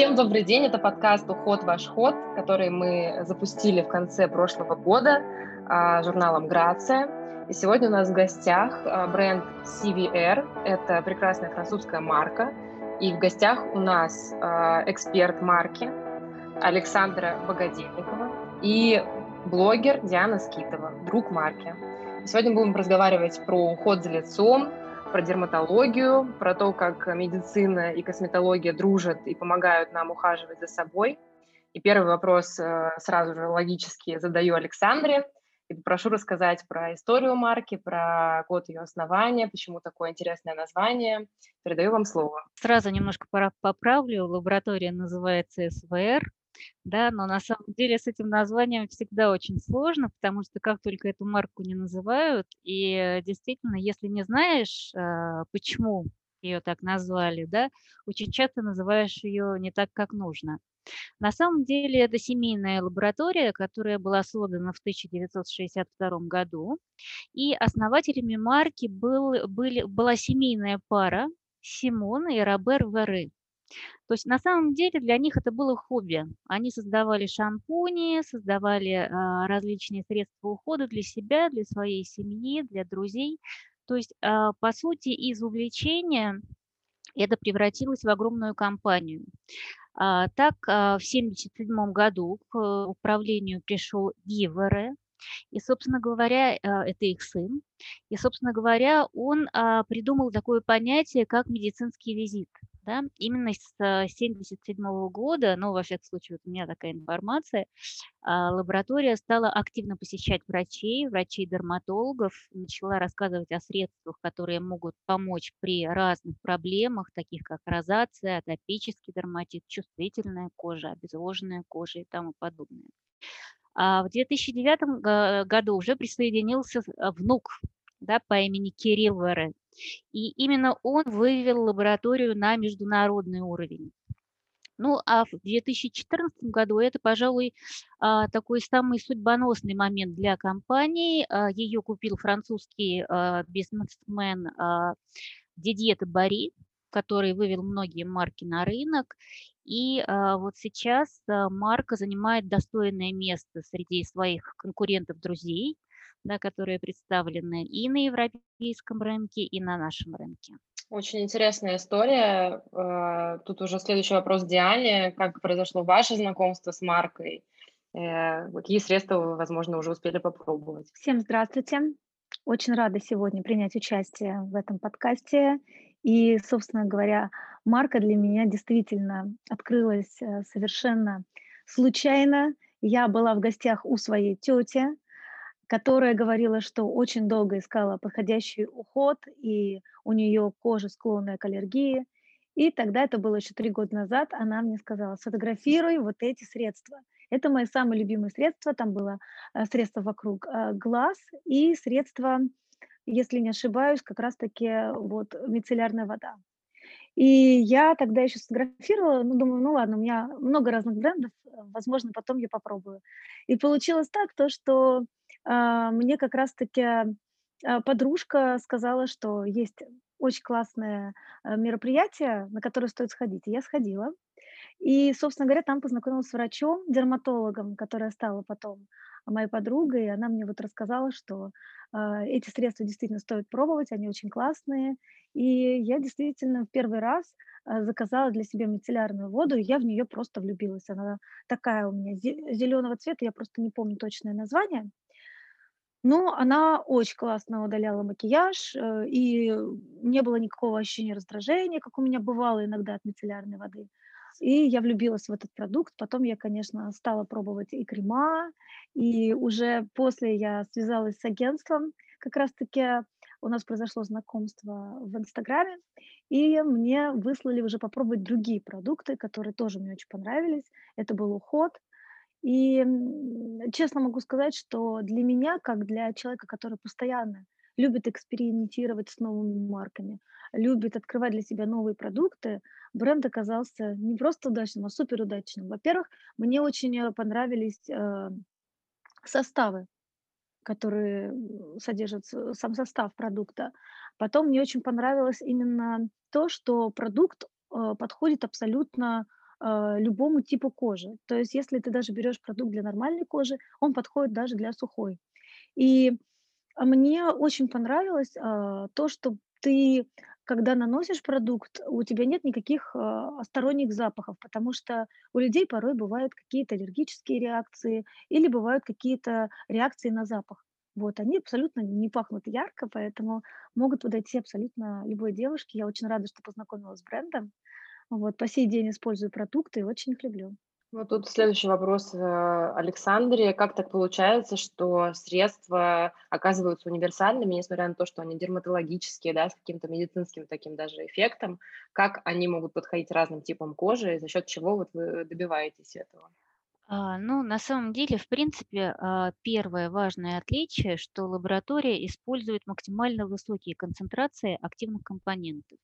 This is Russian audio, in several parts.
Всем добрый день, это подкаст «Уход. Ваш ход», который мы запустили в конце прошлого года а, журналом «Грация». И сегодня у нас в гостях а, бренд CVR, это прекрасная французская марка, и в гостях у нас а, эксперт марки Александра Богодельникова и блогер Диана Скитова, друг марки. Сегодня будем разговаривать про уход за лицом, про дерматологию, про то, как медицина и косметология дружат и помогают нам ухаживать за собой. И первый вопрос э, сразу же логически задаю Александре и попрошу рассказать про историю марки, про год ее основания, почему такое интересное название. Передаю вам слово. Сразу немножко поправлю. Лаборатория называется СВР, да, но на самом деле с этим названием всегда очень сложно, потому что как только эту марку не называют, и действительно, если не знаешь, а, почему ее так назвали, да, очень часто называешь ее не так, как нужно. На самом деле это семейная лаборатория, которая была создана в 1962 году, и основателями марки был, были, была семейная пара Симон и Робер Веры. То есть на самом деле для них это было хобби. Они создавали шампуни, создавали а, различные средства ухода для себя, для своей семьи, для друзей. То есть, а, по сути, из увлечения это превратилось в огромную компанию. А, так, в 1977 году к управлению пришел Гивере, и, собственно говоря, это их сын. И, собственно говоря, он придумал такое понятие, как медицинский визит – да, именно с 1977 э, года, ну, во всяком случае, вот у меня такая информация, а, лаборатория стала активно посещать врачей, врачей-дерматологов, начала рассказывать о средствах, которые могут помочь при разных проблемах, таких как розация, атопический дерматит, чувствительная кожа, обезвоженная кожа и тому подобное. А в 2009 году уже присоединился э, внук да, по имени Кирилл Вере. И именно он вывел лабораторию на международный уровень. Ну, а в 2014 году это, пожалуй, а, такой самый судьбоносный момент для компании. А, Ее купил французский а, бизнесмен Дидье Табари, который вывел многие марки на рынок. И вот сейчас марка занимает достойное место среди своих конкурентов-друзей – да, которые представлены и на европейском рынке, и на нашем рынке. Очень интересная история. Э, тут уже следующий вопрос Диане. Как произошло ваше знакомство с маркой? Э, какие средства вы, возможно, уже успели попробовать? Всем здравствуйте. Очень рада сегодня принять участие в этом подкасте. И, собственно говоря, марка для меня действительно открылась э, совершенно случайно. Я была в гостях у своей тети, которая говорила, что очень долго искала подходящий уход, и у нее кожа склонная к аллергии. И тогда, это было еще три года назад, она мне сказала, сфотографируй вот эти средства. Это мои самые любимые средства. Там было э, средство вокруг э, глаз и средство, если не ошибаюсь, как раз-таки вот мицеллярная вода. И я тогда еще сфотографировала, ну, думаю, ну ладно, у меня много разных брендов, возможно, потом я попробую. И получилось так, то, что а, мне как раз-таки а, подружка сказала, что есть очень классное а, мероприятие, на которое стоит сходить. И я сходила. И, собственно говоря, там познакомилась с врачом, дерматологом, которая стала потом моей подругой. И она мне вот рассказала, что э, эти средства действительно стоит пробовать, они очень классные. И я действительно в первый раз э, заказала для себя мицеллярную воду, и я в нее просто влюбилась. Она такая у меня зеленого цвета, я просто не помню точное название. Но она очень классно удаляла макияж, э, и не было никакого ощущения раздражения, как у меня бывало иногда от мицеллярной воды. И я влюбилась в этот продукт. Потом я, конечно, стала пробовать и крема, и уже после я связалась с агентством. Как раз-таки у нас произошло знакомство в Инстаграме, и мне выслали уже попробовать другие продукты, которые тоже мне очень понравились. Это был уход, и честно могу сказать, что для меня, как для человека, который постоянно любит экспериментировать с новыми марками, любит открывать для себя новые продукты, бренд оказался не просто удачным, а супер удачным. Во-первых, мне очень э, понравились э, составы, которые содержат сам состав продукта. Потом мне очень понравилось именно то, что продукт э, подходит абсолютно э, любому типу кожи. То есть если ты даже берешь продукт для нормальной кожи, он подходит даже для сухой. И мне очень понравилось э, то, что ты, когда наносишь продукт, у тебя нет никаких э, сторонних запахов, потому что у людей порой бывают какие-то аллергические реакции или бывают какие-то реакции на запах. Вот, они абсолютно не пахнут ярко, поэтому могут подойти абсолютно любой девушке. Я очень рада, что познакомилась с брендом. Вот, по сей день использую продукты и очень их люблю. Вот тут следующий вопрос э, Александре. Как так получается, что средства оказываются универсальными, несмотря на то, что они дерматологические, да, с каким-то медицинским таким даже эффектом? Как они могут подходить разным типам кожи, и за счет чего вот вы добиваетесь этого? А, ну, на самом деле, в принципе, а, первое важное отличие, что лаборатория использует максимально высокие концентрации активных компонентов.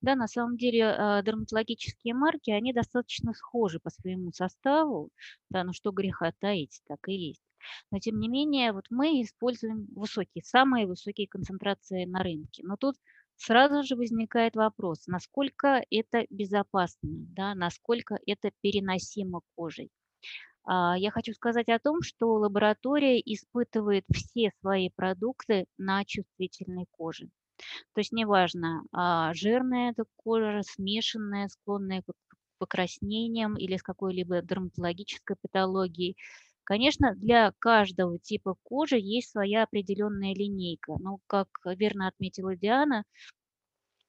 Да, на самом деле а, дерматологические марки, они достаточно схожи по своему составу, да, ну что греха таить, так и есть. Но тем не менее, вот мы используем высокие, самые высокие концентрации на рынке. Но тут сразу же возникает вопрос, насколько это безопасно, да, насколько это переносимо кожей. А, я хочу сказать о том, что лаборатория испытывает все свои продукты на чувствительной коже. То есть неважно, а, жирная это кожа, смешанная, склонная к покраснениям или с какой-либо дерматологической патологией. Конечно, для каждого типа кожи есть своя определенная линейка. Но, как верно отметила Диана,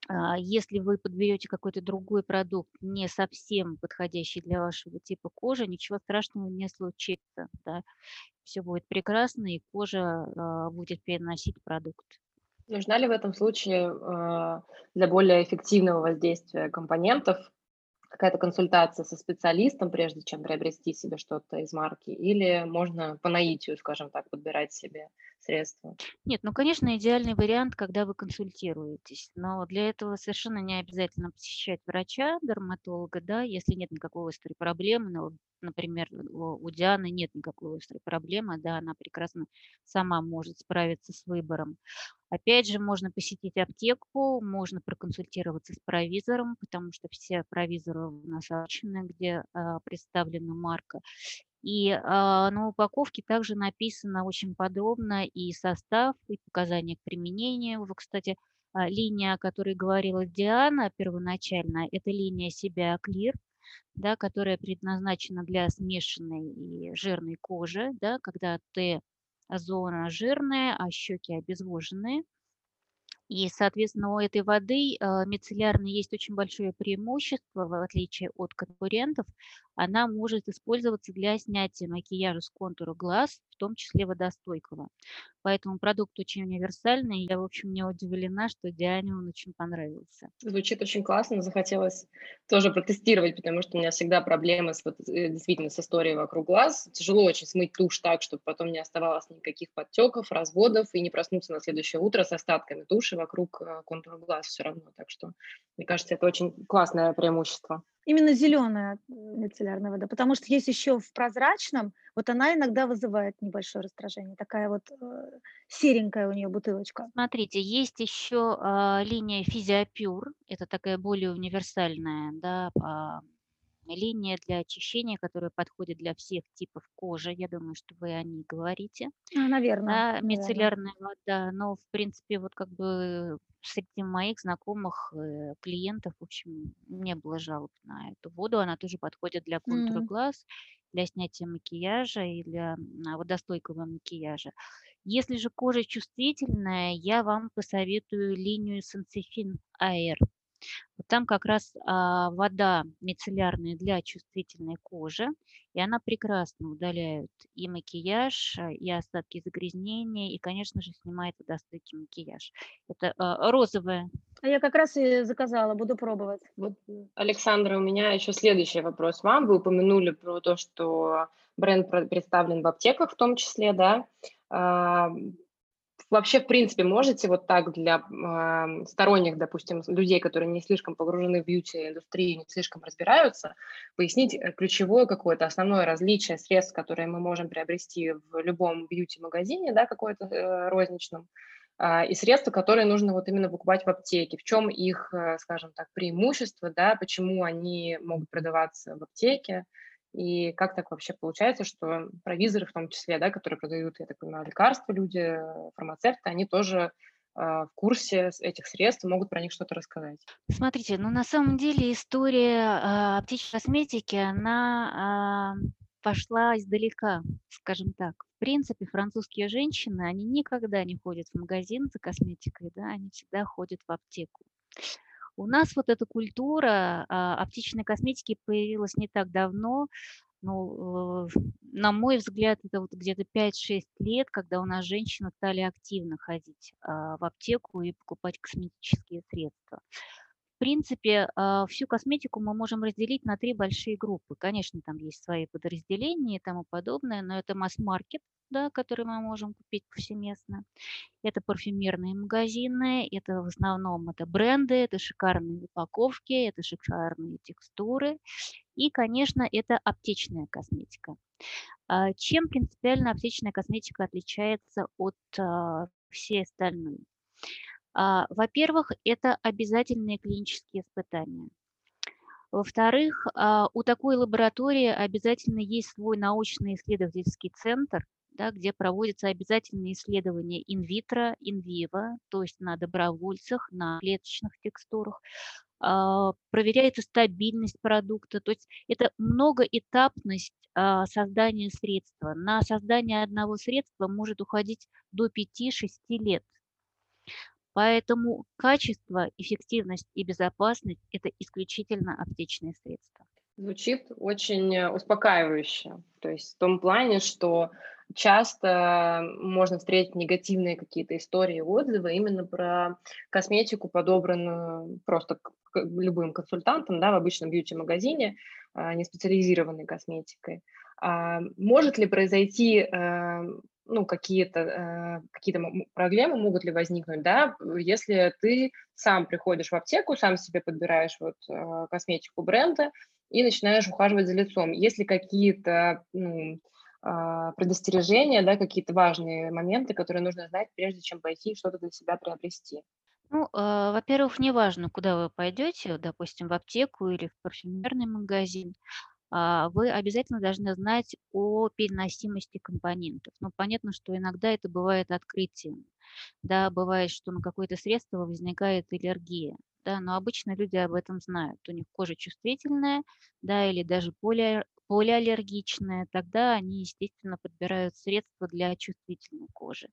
а, если вы подберете какой-то другой продукт, не совсем подходящий для вашего типа кожи, ничего страшного не случится. Да. Все будет прекрасно, и кожа а, будет переносить продукт. Нужна ли в этом случае а, для более эффективного воздействия компонентов какая-то консультация со специалистом, прежде чем приобрести себе что-то из марки, или можно по наитию, скажем так, подбирать себе средства? Нет, ну, конечно, идеальный вариант, когда вы консультируетесь, но для этого совершенно не обязательно посещать врача, дерматолога, да, если нет никакой острой проблемы, ну, например, у Дианы нет никакой острой проблемы, да, она прекрасно сама может справиться с выбором. Опять же, можно посетить аптеку, можно проконсультироваться с провизором, потому что все провизоры у нас обучены, где а, представлена марка. И а, на упаковке также написано очень подробно и состав, и показания к применению. Вот, кстати, а, линия, о которой говорила Диана первоначально, это линия себя Clear, да, которая предназначена для смешанной и жирной кожи, да, когда Т-зона жирная, а щеки обезвоженные – и, соответственно, у этой воды э, мицеллярной есть очень большое преимущество, в отличие от конкурентов. Она может использоваться для снятия макияжа с контура глаз, в том числе водостойкого. Поэтому продукт очень универсальный. Я, в общем, не удивлена, что Диане он очень понравился. Звучит очень классно. Захотелось тоже протестировать, потому что у меня всегда проблемы с, вот, э, действительно с историей вокруг глаз. Тяжело очень смыть тушь так, чтобы потом не оставалось никаких подтеков, разводов и не проснуться на следующее утро с остатками туши вокруг э, контура глаз все равно. Так что, мне кажется, это очень классное преимущество. Именно зеленая мицеллярная вода, потому что есть еще в прозрачном, вот она иногда вызывает небольшое раздражение, такая вот э, серенькая у нее бутылочка. Смотрите, есть еще э, линия Физиопюр, это такая более универсальная, да, э, линия для очищения, которая подходит для всех типов кожи. Я думаю, что вы о ней говорите. А, наверное. Да, мицеллярная вода. Но, в принципе, вот как бы среди моих знакомых э, клиентов, в общем, не было жалоб на эту воду. Она тоже подходит для контура mm. глаз, для снятия макияжа и для водостойкого макияжа. Если же кожа чувствительная, я вам посоветую линию Сенсифин Air. Вот там как раз а, вода мицеллярная для чувствительной кожи, и она прекрасно удаляет и макияж, а, и остатки загрязнения, и, конечно же, снимает водостойкий макияж. Это а, розовая. А я как раз и заказала, буду пробовать. Вот, Александра, у меня еще следующий вопрос вам. Вы упомянули про то, что бренд представлен в аптеках в том числе, да? Вообще, в принципе, можете вот так для э, сторонних, допустим, людей, которые не слишком погружены в бьюти-индустрию, не слишком разбираются, пояснить э, ключевое какое-то основное различие средств, которые мы можем приобрести в любом бьюти-магазине, да, какой-то э, розничном, а, и средства, которые нужно вот именно покупать в аптеке. В чем их, э, скажем так, преимущество, да, почему они могут продаваться в аптеке, и как так вообще получается, что провизоры в том числе, да, которые продают, я так понимаю, лекарства люди, фармацевты, они тоже а, в курсе этих средств могут про них что-то рассказать. Смотрите, ну на самом деле история э, аптечной косметики, она э, пошла издалека, скажем так. В принципе, французские женщины, они никогда не ходят в магазин за косметикой, да, они всегда ходят в аптеку. У нас вот эта культура а, аптечной косметики появилась не так давно, ну, э, на мой взгляд, это вот где-то 5-6 лет, когда у нас женщины стали активно ходить а, в аптеку и покупать косметические средства. В принципе, а, всю косметику мы можем разделить на три большие группы. Конечно, там есть свои подразделения и тому подобное, но это масс-маркет, да, который мы можем купить повсеместно. Это парфюмерные магазины, это в основном это бренды, это шикарные упаковки, это шикарные текстуры. И, конечно, это аптечная косметика. А, чем принципиально аптечная косметика отличается от а, всей остальной? А, во-первых, это обязательные клинические испытания. Во-вторых, у такой лаборатории обязательно есть свой научно-исследовательский центр, да, где проводятся обязательные исследования инвитро, инвиво, то есть на добровольцах, на клеточных текстурах, а, проверяется стабильность продукта, то есть это многоэтапность создания средства. На создание одного средства может уходить до 5-6 лет. Поэтому качество, эффективность и безопасность – это исключительно аптечные средства. Звучит очень э, успокаивающе. То есть в том плане, что часто можно встретить негативные какие-то истории, отзывы именно про косметику, подобранную просто любым консультантом да, в обычном бьюти-магазине, а, не специализированной косметикой. А может ли произойти э, ну, какие-то э, какие проблемы могут ли возникнуть, да, если ты сам приходишь в аптеку, сам себе подбираешь вот э, косметику бренда и начинаешь ухаживать за лицом. Есть ли какие-то ну, предостережения, да, какие-то важные моменты, которые нужно знать, прежде чем пойти что-то для себя приобрести? Ну, э, во-первых, неважно, куда вы пойдете, допустим, в аптеку или в парфюмерный магазин, а, вы обязательно должны знать о переносимости компонентов. Ну, понятно, что иногда это бывает открытием. Да, бывает, что на какое-то средство возникает аллергия. Да, но обычно люди об этом знают. У них кожа чувствительная, да, или даже поли, полиаллергичная. Тогда они, естественно, подбирают средства для чувствительной кожи.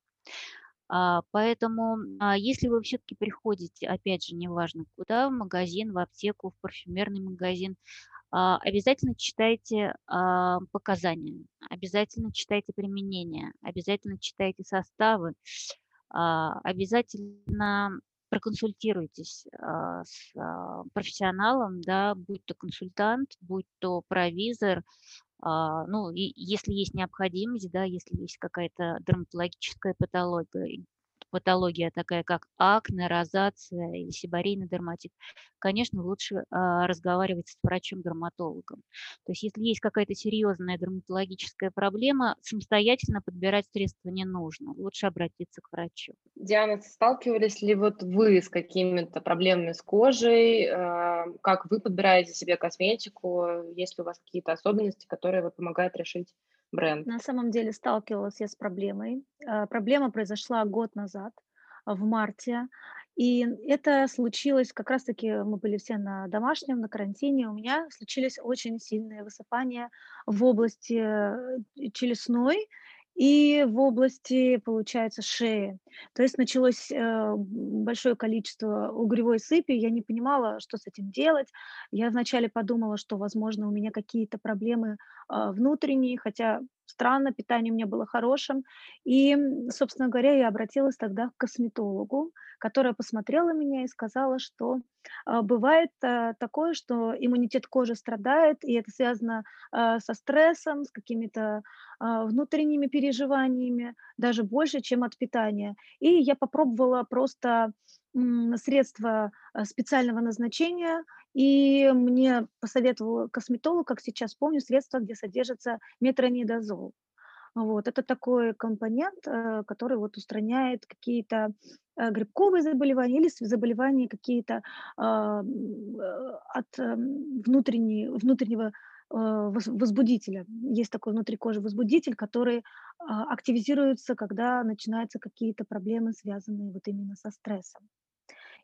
А, поэтому, а, если вы все-таки приходите, опять же, неважно куда, в магазин, в аптеку, в парфюмерный магазин, а, обязательно читайте показания, обязательно читайте применения, обязательно читайте составы, обязательно проконсультируйтесь с профессионалом, да, будь то консультант, будь то провизор, ну, и если есть необходимость, да, если есть какая-то дерматологическая патология, патология такая, как акне, розация или сибарейный дерматит, конечно, лучше а, разговаривать с врачом-дерматологом. То есть если есть какая-то серьезная дерматологическая проблема, самостоятельно подбирать средства не нужно. Лучше обратиться к врачу. Диана, сталкивались ли вот вы с какими-то проблемами с кожей? А, как вы подбираете себе косметику? Есть ли у вас какие-то особенности, которые вы помогают решить бренд? На самом деле сталкивалась я с проблемой. А, проблема произошла год назад, в марте. И это случилось, как раз-таки мы были все на домашнем, на карантине. У меня случились очень сильные высыпания в области э, челюстной и в области, получается, шеи. То есть началось э, большое количество угревой сыпи, я не понимала, что с этим делать. Я вначале подумала, что, возможно, у меня какие-то проблемы э, внутренние, хотя странно, питание у меня было хорошим. И, собственно говоря, я обратилась тогда к косметологу, которая посмотрела меня и сказала, что э, бывает э, такое, что иммунитет кожи страдает, и это связано э, со стрессом, с какими-то э, внутренними переживаниями, даже больше, чем от питания. И я попробовала просто средства э, специального назначения, и мне посоветовал косметолог, как сейчас помню, средства, где содержится метронидозол. Вот. Это такой компонент, э, который вот устраняет какие-то э, грибковые заболевания или заболевания какие-то а, э, от эм, внутренней, внутреннего возбудителя. Есть такой внутри кожи возбудитель, который а, активизируется, когда начинаются какие-то проблемы, связанные вот именно со стрессом.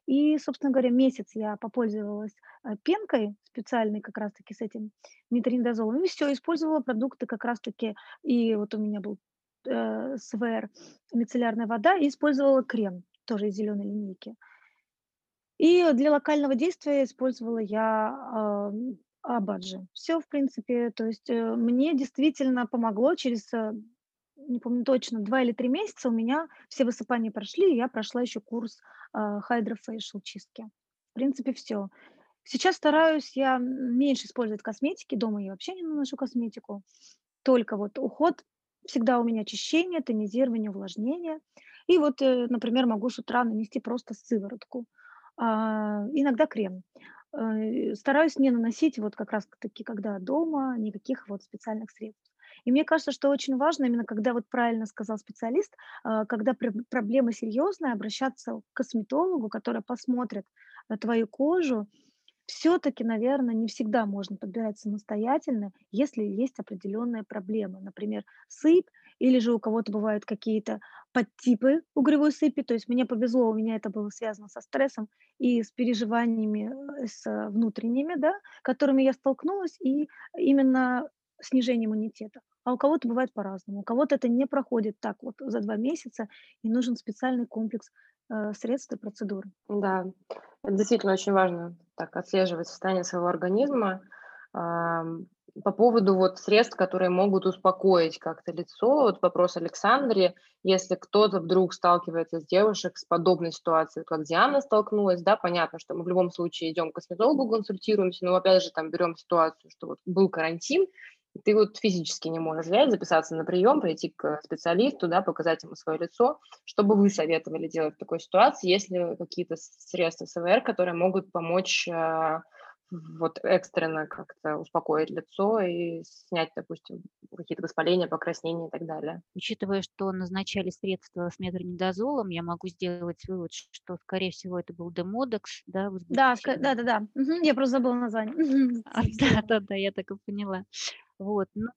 И, собственно говоря, месяц я попользовалась э, пенкой специальной как раз-таки с этим метронидозолом. И все, использовала продукты как раз-таки. И вот у меня был э, СВР, мицеллярная вода, и использовала крем, тоже из зеленой линейки. И для локального действия использовала я э, Абаджи. Все, в принципе, то есть э, мне действительно помогло через э, не помню точно, два или три месяца у меня все высыпания прошли, и я прошла еще курс э, чистки. В принципе, все. Сейчас стараюсь я меньше использовать косметики, дома я вообще не наношу косметику, только вот уход, всегда у меня очищение, тонизирование, увлажнение. И вот, э, например, могу с утра нанести просто сыворотку, а, иногда крем. Э, стараюсь не наносить вот как раз таки, когда дома, никаких вот специальных средств. И мне кажется, что очень важно, именно когда вот правильно сказал специалист, а, когда проблема серьезная, обращаться к косметологу, который посмотрит на твою кожу. Все-таки, наверное, не всегда можно подбирать самостоятельно, если есть определенная проблема. Например, сыпь, или же у кого-то бывают какие-то подтипы угревой сыпи. То есть мне повезло, у меня это было связано со стрессом и с переживаниями э, с внутренними, да, которыми я столкнулась, и именно снижение иммунитета. А у кого-то бывает по-разному. У кого-то это не проходит так вот за два месяца, и нужен специальный комплекс э, средств и процедур. Да, это действительно очень важно так отслеживать состояние своего организма. По поводу вот средств, которые могут успокоить как-то лицо, вот вопрос Александре, если кто-то вдруг сталкивается с девушек с подобной ситуацией, как Диана столкнулась, да, понятно, что мы в любом случае идем к косметологу, консультируемся, но опять же там берем ситуацию, что вот был карантин, ты вот физически не можешь взять, записаться на прием, прийти к специалисту, да, показать ему свое лицо. Что бы вы советовали делать в такой ситуации, если какие-то средства СВР, которые могут помочь а, вот экстренно как-то успокоить лицо и снять, допустим, какие-то воспаления, покраснения и так далее. Учитывая, что назначали средства с метронидозолом, я могу сделать вывод, что, скорее всего, это был демодекс, да? Да, да, да, да. Угу, я просто забыла название. Да, да, да, я так и поняла. Вот. Ну,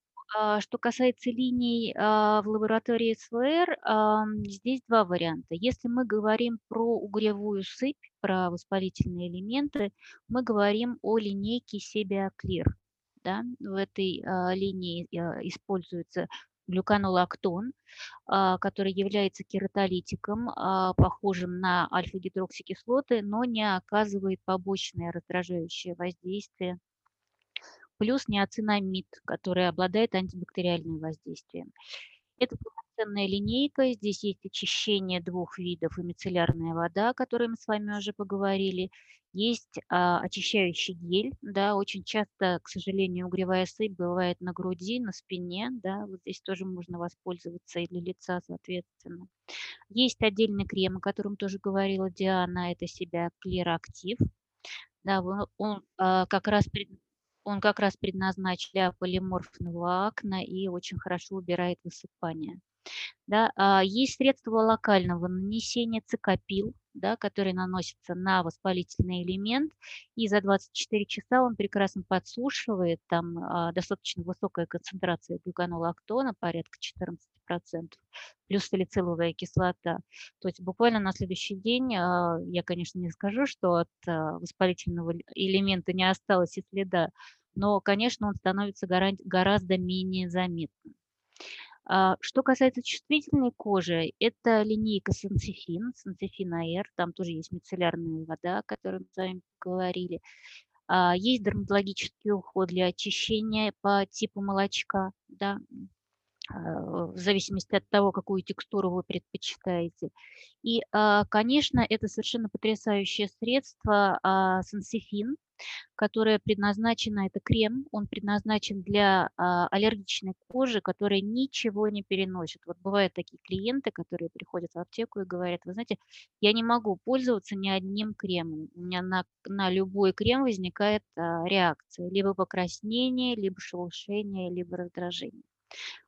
что касается линий а, в лаборатории СВР, здесь два варианта. Если мы говорим про угревую сыпь, про воспалительные элементы, мы говорим о линейке Себиоклир. Да? В этой а, линии используется глюканолактон, который является кератолитиком, похожим на альфа-гидроксикислоты, но не оказывает побочное раздражающее воздействие плюс неоцинамид, который обладает антибактериальным воздействием. Это полноценная линейка, здесь есть очищение двух видов и мицеллярная вода, о которой мы с вами уже поговорили. Есть а, очищающий гель, да, очень часто, к сожалению, угревая сыпь бывает на груди, на спине, да, вот здесь тоже можно воспользоваться и для лица, соответственно. Есть отдельный крем, о котором тоже говорила Диана, это себя Active. Да, он а, как раз он как раз предназначен для полиморфного акна и очень хорошо убирает высыпание. Да, а, есть средства локального нанесения цикапил, да, который наносится на воспалительный элемент, и за 24 часа он прекрасно подсушивает, там а, достаточно высокая концентрация глюконолактона, порядка 14%, плюс салициловая кислота. То есть буквально на следующий день, а, я, конечно, не скажу, что от воспалительного элемента не осталось и следа, но, конечно, он становится гораздо менее заметным. А, что касается чувствительной кожи, это линейка Сенсифин, Сенсифин АР, там тоже есть мицеллярная вода, о которой мы с вами говорили. А, есть дерматологический уход для очищения по типу молочка, да, а, в зависимости от того, какую текстуру вы предпочитаете. И, конечно, это совершенно потрясающее средство сенсифин, которая предназначена, это крем, он предназначен для а, аллергичной кожи, которая ничего не переносит. Вот бывают такие клиенты, которые приходят в аптеку и говорят, вы знаете, я не могу пользоваться ни одним кремом. У меня на, на любой крем возникает а, реакция, либо покраснение, либо шелушение, либо раздражение.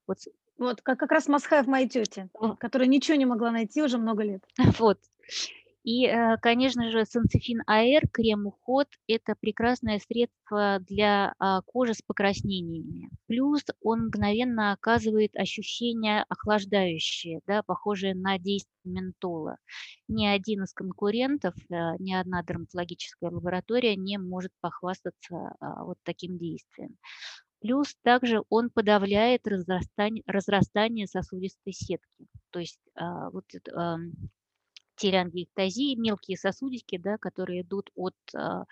Вот Вот, как, как раз must-have моей тети, которая ничего не могла найти уже много лет. Вот. И, э, конечно же, Сансифин АР, крем-уход – это прекрасное средство для а, кожи с покраснениями. Плюс он мгновенно оказывает ощущение охлаждающее, да, похожее на действие ментола. Ни один из конкурентов, э, ни одна дерматологическая лаборатория не может похвастаться а, вот таким действием. Плюс также он подавляет разрастание, разрастание сосудистой сетки. То есть а, вот телеангиэктазии, мелкие сосудики, да, которые идут от а,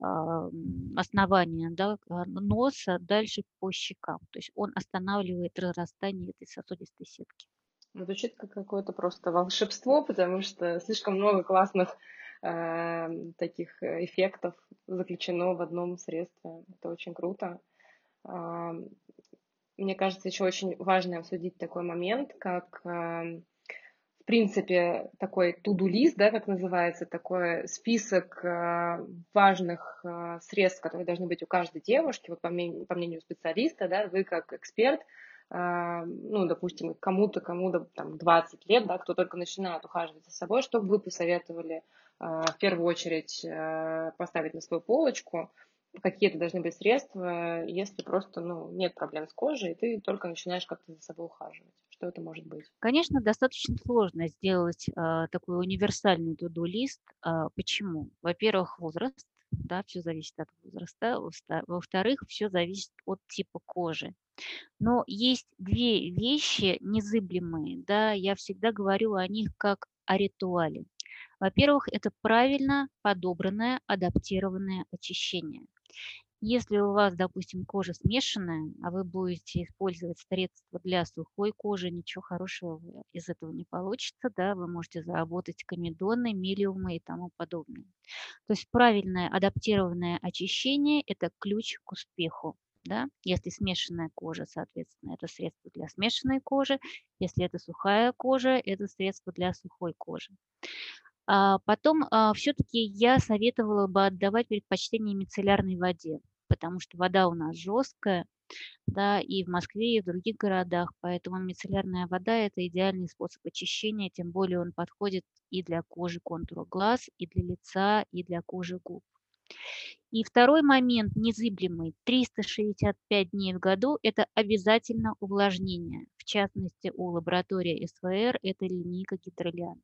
а, основания да, а, носа дальше по щекам. То есть он останавливает разрастание этой сосудистой сетки. Ну, звучит как какое-то просто волшебство, потому что слишком много классных э, таких эффектов заключено в одном средстве. Это очень круто. Э, мне кажется, еще очень важно обсудить такой момент, как э, в принципе, такой to-do-лист, да, как называется, такой список э, важных э, средств, которые должны быть у каждой девушки, вот по мнению, по мнению специалиста, да, вы как эксперт, э, ну, допустим, кому-то, кому-то там 20 лет, да, кто только начинает ухаживать за собой, что бы вы посоветовали в первую очередь поставить на свою полочку, какие это должны быть средства, если просто ну, нет проблем с кожей, и ты только начинаешь как-то за собой ухаживать. Что это может быть? Конечно, достаточно сложно сделать э, такой универсальный туду-лист. Э, почему? Во-первых, возраст, да, все зависит от возраста. Во-вторых, все зависит от типа кожи. Но есть две вещи незыблемые, да, я всегда говорю о них как о ритуале. Во-первых, это правильно подобранное, адаптированное очищение. Если у вас, допустим, кожа смешанная, а вы будете использовать средства для сухой кожи, ничего хорошего из этого не получится, да, вы можете заработать комедоны, милиумы и тому подобное. То есть правильное адаптированное очищение – это ключ к успеху. Да? Если смешанная кожа, соответственно, это средство для смешанной кожи. Если это сухая кожа, это средство для сухой кожи. А потом а, все-таки я советовала бы отдавать предпочтение мицеллярной воде потому что вода у нас жесткая, да, и в Москве, и в других городах, поэтому мицеллярная вода – это идеальный способ очищения, тем более он подходит и для кожи контура глаз, и для лица, и для кожи губ. И второй момент, незыблемый, 365 дней в году – это обязательно увлажнение. В частности, у лаборатории СВР это линейка гидролиан.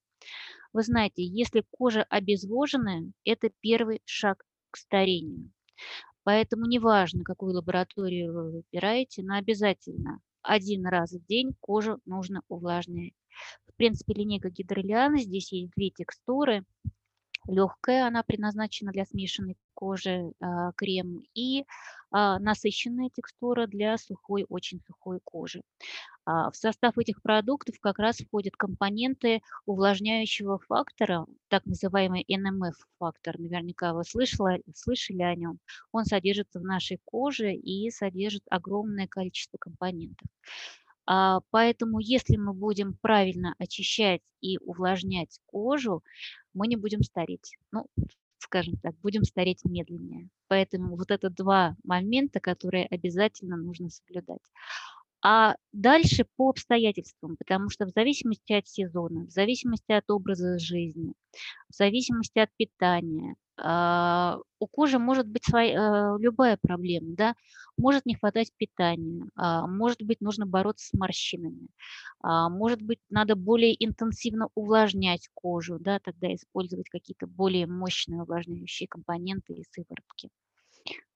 Вы знаете, если кожа обезвоженная, это первый шаг к старению. Поэтому неважно, какую лабораторию вы выбираете, но обязательно один раз в день кожу нужно увлажнять. В принципе, линейка гидролиана, здесь есть две текстуры. Легкая, она предназначена для смешанной кожи, а, крем, и а, насыщенная текстура для сухой, очень сухой кожи. А, в состав этих продуктов как раз входят компоненты увлажняющего фактора, так называемый NMF-фактор. Наверняка вы слышали, слышали о нем. Он содержится в нашей коже и содержит огромное количество компонентов. А, поэтому если мы будем правильно очищать и увлажнять кожу, мы не будем стареть. Ну, скажем так, будем стареть медленнее. Поэтому вот это два момента, которые обязательно нужно соблюдать. А дальше по обстоятельствам, потому что в зависимости от сезона, в зависимости от образа жизни, в зависимости от питания, у кожи может быть своя, любая проблема, да, может не хватать питания, а, может быть нужно бороться с морщинами, а, может быть надо более интенсивно увлажнять кожу, да, тогда использовать какие-то более мощные увлажняющие компоненты и сыворотки.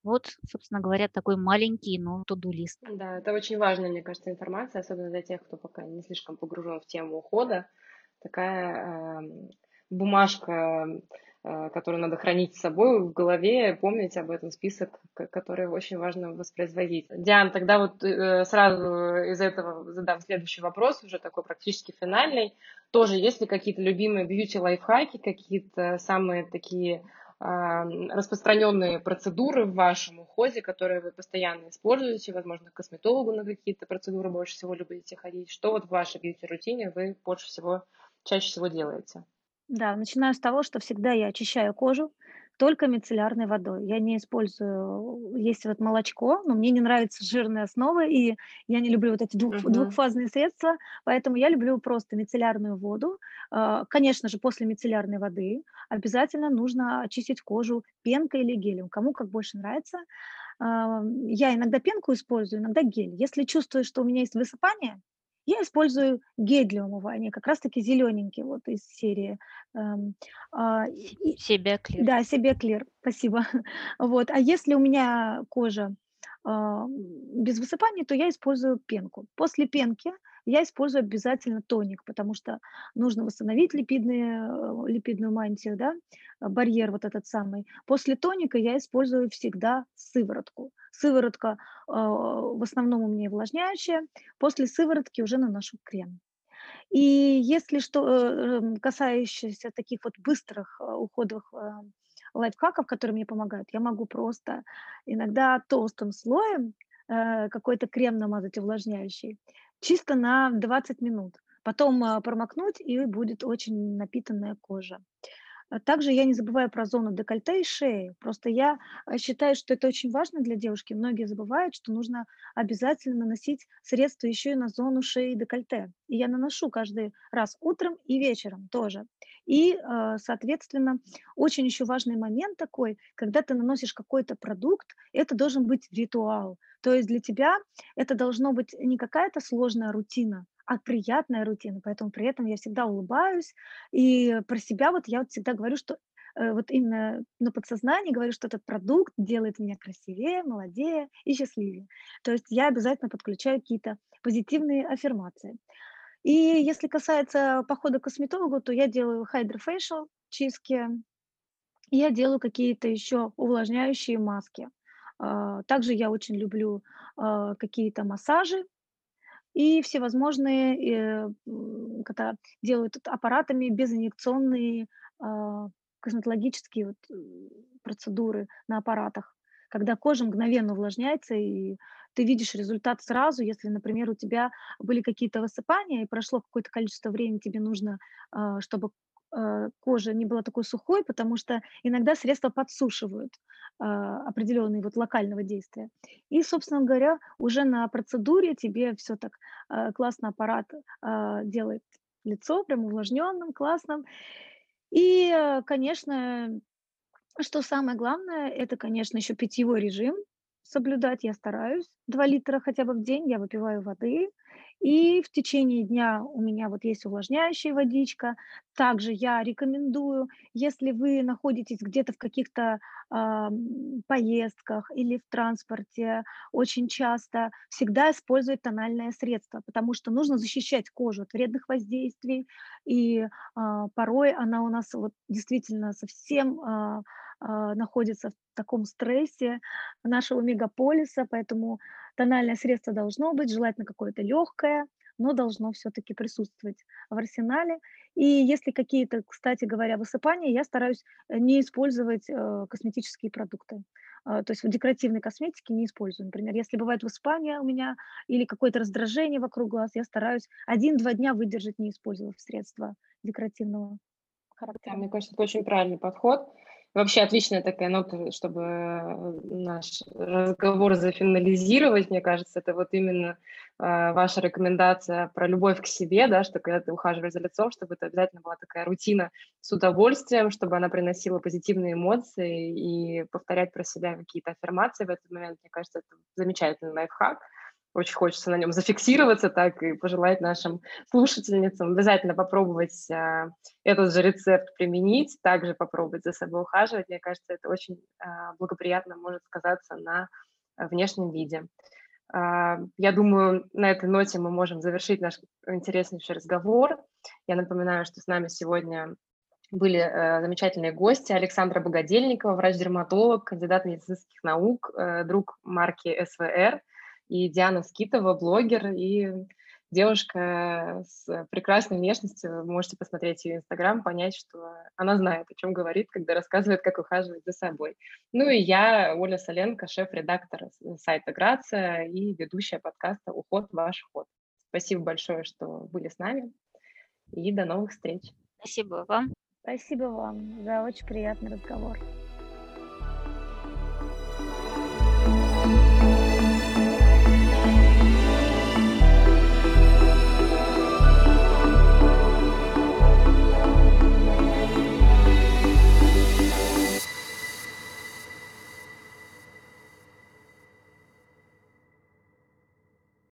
Вот, собственно говоря, такой маленький, но туду-лист. Да, это очень важная, мне кажется, информация, особенно для тех, кто пока не слишком погружен в тему ухода. Такая э, бумажка которую надо хранить с собой в голове, помнить об этом список, который очень важно воспроизводить. Диан, тогда вот э, сразу из этого задам следующий вопрос, уже такой практически финальный. Тоже есть ли какие-то любимые бьюти-лайфхаки, какие-то самые такие распространенные процедуры в вашем уходе, которые вы постоянно используете, возможно, к косметологу на какие-то процедуры больше всего любите ходить. Что вот в вашей бьюти-рутине вы больше всего, чаще всего делаете? Да, начинаю с того, что всегда я очищаю кожу только мицеллярной водой. Я не использую, есть вот молочко, но мне не нравится жирная основа, и я не люблю вот эти двух, Мгм. двухфазные средства, поэтому я люблю просто мицеллярную воду. А, Конечно же, после мицеллярной воды обязательно нужно очистить кожу пенкой или гелем, кому как больше нравится. Я иногда пенку использую, иногда гель. Если чувствую, что у меня есть высыпание, я использую гель для умывания, как раз-таки зелененький, вот из серии. эм, а, Се- и- Себя клир. да, себе клир, спасибо. Вот. А если у меня кожа а, без высыпаний, то я использую пенку. После пенки я использую обязательно тоник, потому что нужно восстановить липидные, э, липидную мантию, да, а, барьер вот этот самый. После тоника я использую всегда сыворотку. Сыворотка а, в основном у меня увлажняющая. После сыворотки уже наношу крем. И если что, э, эм, касающееся таких вот быстрых, уходовых, лайфхаков, которые мне помогают, я могу просто иногда толстым слоем, э, какой-то крем намазать увлажняющий, чисто на 20 минут. Потом, а, промокнуть, и будет очень напитанная кожа. А также я не забываю про зону декольте и шеи. Просто я, а, считаю, что это очень важно для девушки. Многие забывают, что нужно обязательно наносить средства еще и на зону шеи и декольте. И я наношу каждый раз утром и вечером тоже. И, а, соответственно, очень еще важный момент такой, когда ты наносишь какой-то продукт, это должен быть ритуал. То есть для тебя это должно быть не какая-то сложная рутина, а приятная рутина. Поэтому при этом я всегда улыбаюсь, и про себя вот я вот всегда говорю, что э, вот именно на подсознании говорю, что этот продукт делает меня красивее, молодее и счастливее. То есть я обязательно подключаю какие-то позитивные аффирмации. И если касается похода к косметологу, то я делаю hydrofacial чистки, я делаю какие-то еще увлажняющие маски. А, Также я очень люблю а, какие-то массажи, и всевозможные, э, когда делают аппаратами безинъекционные, а, косметологические вот, м, процедуры на аппаратах, когда кожа мгновенно увлажняется, и ты видишь результат сразу. Если, например, у тебя были какие-то высыпания, и прошло какое-то количество времени, тебе нужно, а, чтобы, кожа не была такой сухой, потому что иногда средства подсушивают, а, определенные вот локального действия. И, собственно говоря, уже на процедуре тебе все так а, классно аппарат а, делает лицо прям увлажненным, классным. И, конечно, что самое главное, это, конечно, еще питьевой режим соблюдать. Я стараюсь. 2 литра хотя бы в день я выпиваю воды. И в течение дня у меня вот есть увлажняющая водичка. Также я рекомендую, если вы находитесь где-то в каких-то ам, поездках или в транспорте очень часто, всегда использовать тональное средство, потому что нужно защищать кожу от вредных воздействий. И а, порой она у нас вот действительно совсем а, находится в таком стрессе нашего мегаполиса, поэтому тональное средство должно быть, желательно какое-то легкое, но должно все-таки присутствовать в арсенале. И если какие-то, кстати говоря, высыпания, я стараюсь э, не использовать э, косметические продукты. А, То есть в декоративной косметике не использую. Например, если бывает высыпание у меня или какое-то раздражение вокруг глаз, я стараюсь один-два дня выдержать, не использовав средства декоративного Да, характера. мне кажется, это очень правильный подход. Вообще отличная такая нота, чтобы э, наш разговор зафинализировать. Мне кажется, это вот именно э, ваша рекомендация про любовь к себе, да, что когда ты ухаживаешь за лицом, чтобы это обязательно была такая рутина с удовольствием, чтобы она приносила позитивные эмоции и повторять про себя какие-то аффирмации в этот момент. Мне кажется, это замечательный лайфхак. Очень хочется на нем зафиксироваться так и пожелать нашим слушательницам обязательно попробовать а, этот же рецепт применить, также попробовать за собой ухаживать. Мне кажется, это очень а, благоприятно может сказаться на а, внешнем виде. А, Я думаю, на этой ноте мы можем завершить наш интереснейший разговор. Я напоминаю, что с нами сегодня были э, замечательные гости. Александра Богодельникова, врач-дерматолог, кандидат медицинских наук, э, друг марки СВР, и Диана Скитова, блогер и девушка с прекрасной внешностью. Вы можете посмотреть ее инстаграм, понять, что она знает, о чем говорит, когда рассказывает, как ухаживать за собой. Ну и я, Оля Соленко, шеф-редактор сайта Грация и ведущая подкаста «Уход. Ваш ход». Спасибо большое, что были с нами, и до новых встреч. Спасибо вам. Спасибо вам за очень приятный разговор.